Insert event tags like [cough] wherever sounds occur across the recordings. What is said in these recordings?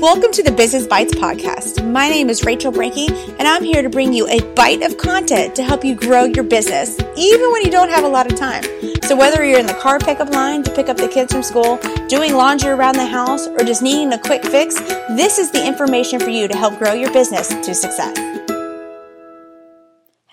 Welcome to the Business Bites podcast. My name is Rachel Brenke, and I'm here to bring you a bite of content to help you grow your business, even when you don't have a lot of time. So, whether you're in the car pickup line to pick up the kids from school, doing laundry around the house, or just needing a quick fix, this is the information for you to help grow your business to success.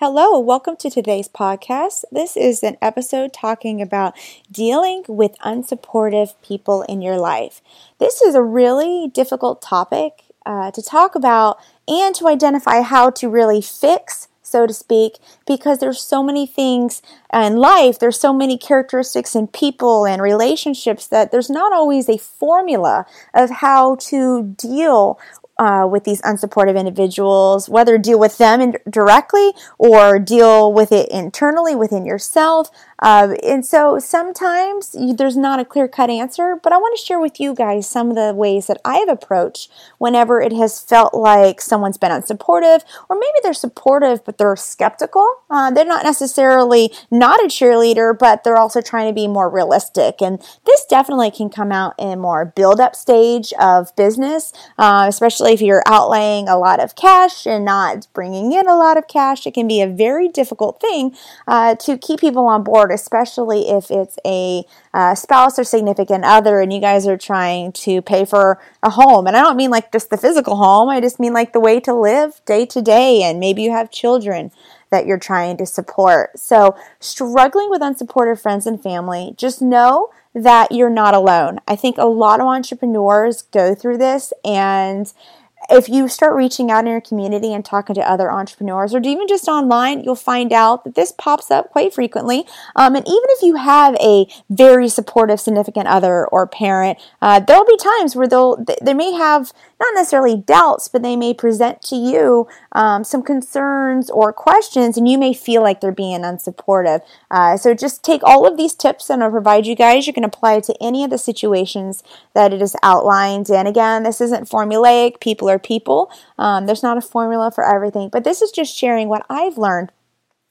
Hello, welcome to today's podcast. This is an episode talking about dealing with unsupportive people in your life. This is a really difficult topic uh, to talk about and to identify how to really fix so to speak, because there's so many things in life, there's so many characteristics in people and relationships that there's not always a formula of how to deal uh, with these unsupportive individuals, whether deal with them directly or deal with it internally within yourself. Uh, and so sometimes you, there's not a clear cut answer, but I want to share with you guys some of the ways that I have approached whenever it has felt like someone's been unsupportive, or maybe they're supportive but they're skeptical. Uh, they're not necessarily not a cheerleader, but they're also trying to be more realistic. And this definitely can come out in more build up stage of business, uh, especially especially if you're outlaying a lot of cash and not bringing in a lot of cash, it can be a very difficult thing uh, to keep people on board, especially if it's a uh, spouse or significant other and you guys are trying to pay for a home. And I don't mean like just the physical home, I just mean like the way to live day to day, and maybe you have children that you're trying to support. So, struggling with unsupportive friends and family, just know that you're not alone. I think a lot of entrepreneurs go through this and if you start reaching out in your community and talking to other entrepreneurs or even just online, you'll find out that this pops up quite frequently. Um, and even if you have a very supportive significant other or parent, uh, there'll be times where they'll they may have not necessarily doubts, but they may present to you um, some concerns or questions, and you may feel like they're being unsupportive. Uh, so just take all of these tips and I'll provide you guys. You can apply it to any of the situations that it is outlined. And again, this isn't formulaic. People are people. Um, there's not a formula for everything, but this is just sharing what I've learned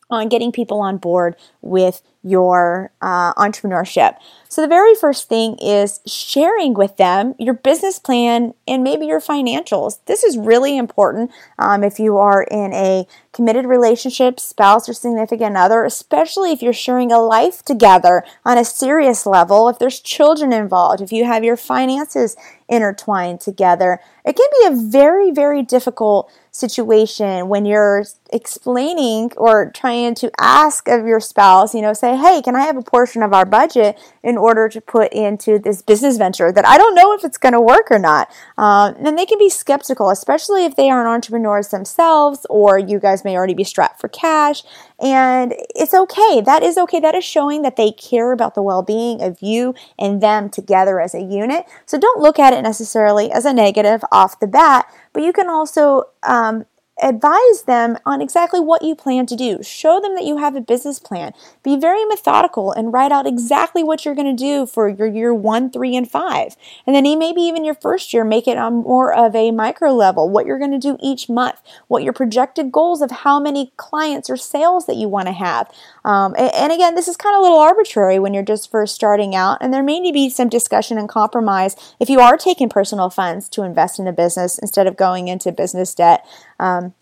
on getting people on board with your uh, entrepreneurship. So, the very first thing is sharing with them your business plan and maybe your financials. This is really important um, if you are in a committed relationship, spouse, or significant other, especially if you're sharing a life together on a serious level, if there's children involved, if you have your finances intertwined together. It can be a very, very difficult situation when you're explaining or trying to ask of your spouse, you know, say, hey, can I have a portion of our budget in order to put into this business venture that I don't know if it's going to work or not? Um, and they can be skeptical, especially if they aren't entrepreneurs themselves or you guys may already be strapped for cash. And it's okay. That is okay. That is showing that they care about the well being of you and them together as a unit. So don't look at it necessarily as a negative off the bat, but you can also um, advise them on exactly what you plan to do. Show them that you have a business plan. Be very methodical and write out exactly what you're going to do for your year one, three, and five. And then maybe even your first year, make it on more of a micro level, what you're going to do each month, what your projected goals of how many clients or sales that you want to have. Um, and, and again, this is kind of a little arbitrary when you're just first starting out, and there may need to be some discussion and compromise if you are taking personal funds to invest in a business instead of going into business debt. Um,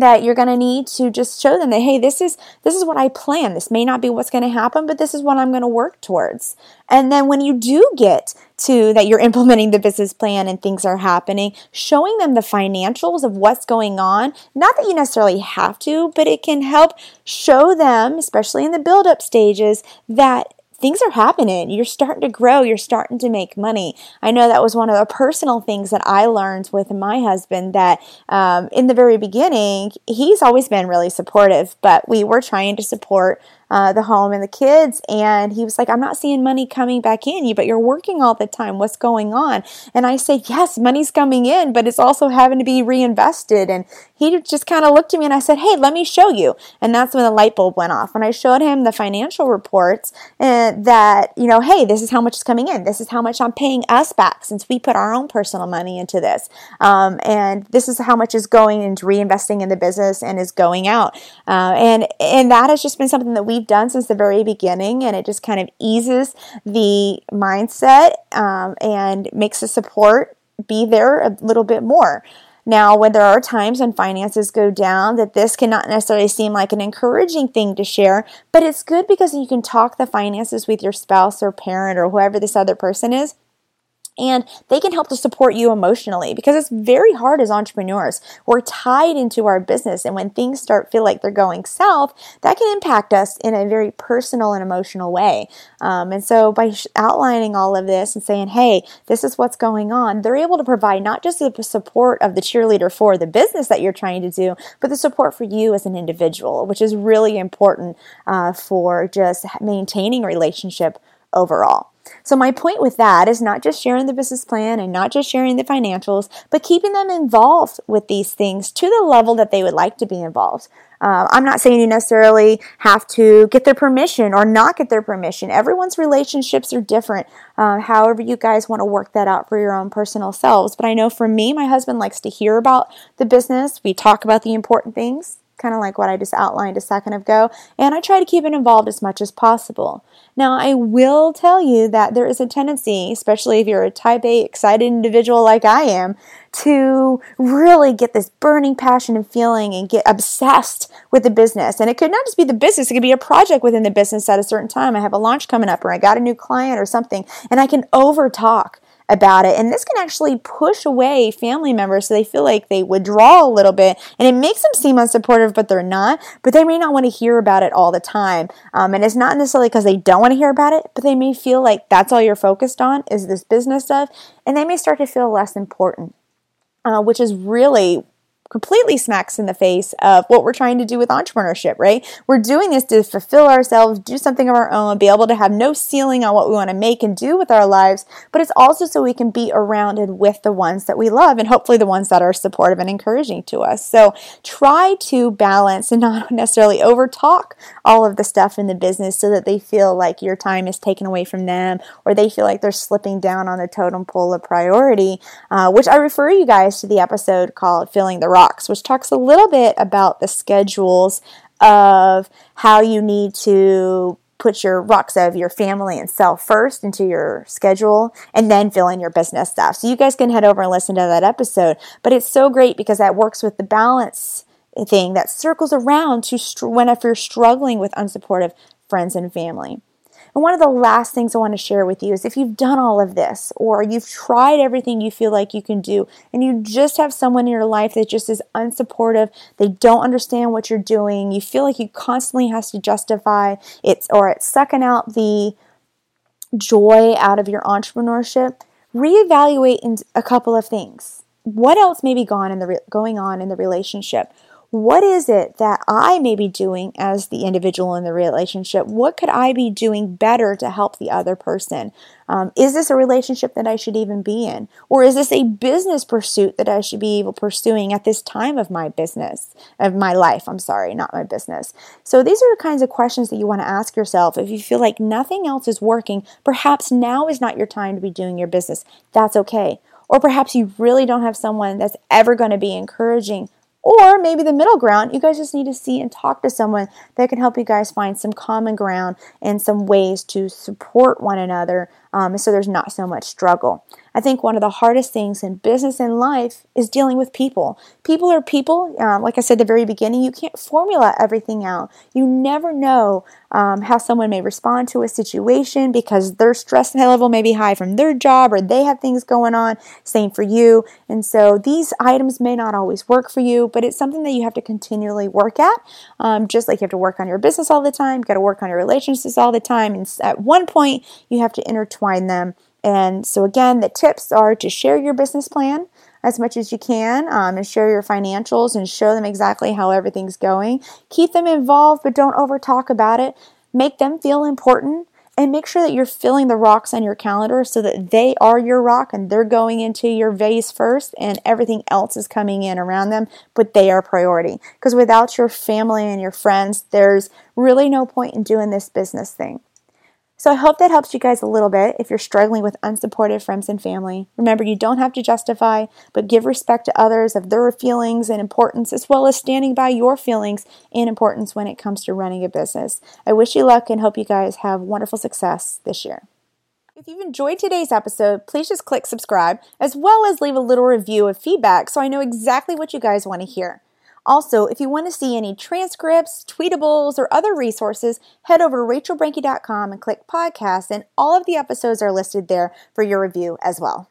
that you're going to need to just show them that hey this is this is what i plan. This may not be what's going to happen but this is what i'm going to work towards. And then when you do get to that you're [laughs] implementing the business plan and things are happening showing them the financials of what's going on not that you necessarily have to but it can help show them especially in the build up stages that things are happening. You're starting to grow. You're starting to make money. I know that was one of the personal things that I learned with my husband that um, in the very beginning, he's always been really supportive, but we were trying to support uh, the home and the kids. And he was like, I'm not seeing money coming back in you, but you're working all the time. What's going on? And I said, Yes, money's coming in, but it's also having to be reinvested. And he just kind of looked at me and I said, Hey, let me show you. And that's when the light bulb went off. And I showed him the financial reports and that, you know, hey, this is how much is coming in. This is how much I'm paying us back since we put our own personal money into this. Um, and this is how much is going into reinvesting in the business and is going out. Uh, and, and that has just been something that we we've done since the very beginning, and it just kind of eases the mindset um, and makes the support be there a little bit more. Now, when there are times when finances go down, that this cannot necessarily seem like an encouraging thing to share, but it's good because you can talk the finances with your spouse or parent or whoever this other person is and they can help to support you emotionally because it's very hard as entrepreneurs. We're tied into our business, and when things start feel like they're going south, that can impact us in a very personal and emotional way. Um, and so, by outlining all of this and saying, "Hey, this is what's going on," they're able to provide not just the support of the cheerleader for the business that you're trying to do, but the support for you as an individual, which is really important uh, for just maintaining relationship overall. So, my point with that is not just sharing the business plan and not just sharing the financials, but keeping them involved with these things to the level that they would like to be involved. Uh, I'm not saying you necessarily have to get their permission or not get their permission. Everyone's relationships are different. Uh, however, you guys want to work that out for your own personal selves. But I know for me, my husband likes to hear about the business. We talk about the important things kind of like what I just outlined a second ago, and I try to keep it involved as much as possible. Now, I will tell you that there is a tendency, especially if you're a type A excited individual like I am, to really get this burning passion and feeling and get obsessed with the business. And it could not just be the business, it could be a project within the business at a certain time. I have a launch coming up or I got a new client or something, and I can over talk about it. And this can actually push away family members so they feel like they withdraw a little bit. And it makes them seem unsupportive, but they're not. But they may not want to hear about it all the time. Um, and it's not necessarily because they don't want to hear about it, but they may feel like that's all you're focused on is this business stuff. And they may start to feel less important. Uh, which is really completely smacks in the face of what we're trying to do with entrepreneurship, right? We're doing this to fulfill ourselves, do something of our own, be able to have no ceiling on what we want to make and do with our lives, but it's also so we can be around and with the ones that we love and hopefully the ones that are supportive and encouraging to us. So try to balance and [laughs] not necessarily over talk all of the stuff in the business so that they feel like your time is taken away from them or they feel like they're slipping down on the totem pole of priority, uh, which I refer you guys to the episode called Filling the rocks, which talks a little bit about the schedules of how you need to put your rocks of your family and self first into your schedule and then fill in your business stuff. So you guys can head over and listen to that episode. But it's so great because that works with the balance thing that circles around to str- when if you're struggling with unsupportive friends and family. And one of the last things I want to share with you is if you've done all of this or you've tried everything you feel like you can do and you just have someone in your life that just is unsupportive, they don't understand what you're doing, you feel like you constantly has to justify it's or it's sucking out the joy out of your entrepreneurship, reevaluate in a couple of things. What else may be gone in the re- going on in the relationship? What is it that I may be doing as the individual in the relationship? What could I be doing better to help the other person? Um, is this a relationship that I should even be in? Or is this a business pursuit that I should be pursuing at this time of my business, of my life? I'm sorry, not my business. So these are the kinds of questions that you want to ask yourself. If you feel like nothing else is working, perhaps now is not your time to be doing your business. That's okay. Or perhaps you really don't have someone that's ever going to be encouraging or maybe the middle ground, you guys just need to see and talk to someone that can help you guys find some common ground and some ways to support one another um, so there's not so much struggle. I think one of the hardest things in business and life is dealing with people. People are people. Um, like I said at the very beginning, you can't formula everything out. You never know um, how someone may respond to a situation because their stress level may be high from their job or they have things going on. Same for you. And so these items may not always work for you, but it's something that you have to continually work at. Um, just like you have to work on your business all the time, you got to work on your relationships all the time. And at one point, you have to intertwine them and so, again, the tips are to share your business plan as much as you can um, and share your financials and show them exactly how everything's going. Keep them involved, but don't over talk about it. Make them feel important and make sure that you're filling the rocks on your calendar so that they are your rock and they're going into your vase first and everything else is coming in around them, but they are priority. Because without your family and your friends, there's really no point in doing this business thing. So I hope that helps you guys a little bit if you're struggling with unsupportive friends and family. Remember, you don't have to justify, but give respect to others of their feelings and importance, as well as standing by your feelings and importance when it comes to running a business. I wish you luck and hope you guys have wonderful success this year. If you've enjoyed today's episode, please just click subscribe as well as leave a little review of feedback so I know exactly what you guys want to hear. Also, if you want to see any transcripts, tweetables, or other resources, head over to rachelbrenke.com and click podcast, and all of the episodes are listed there for your review as well.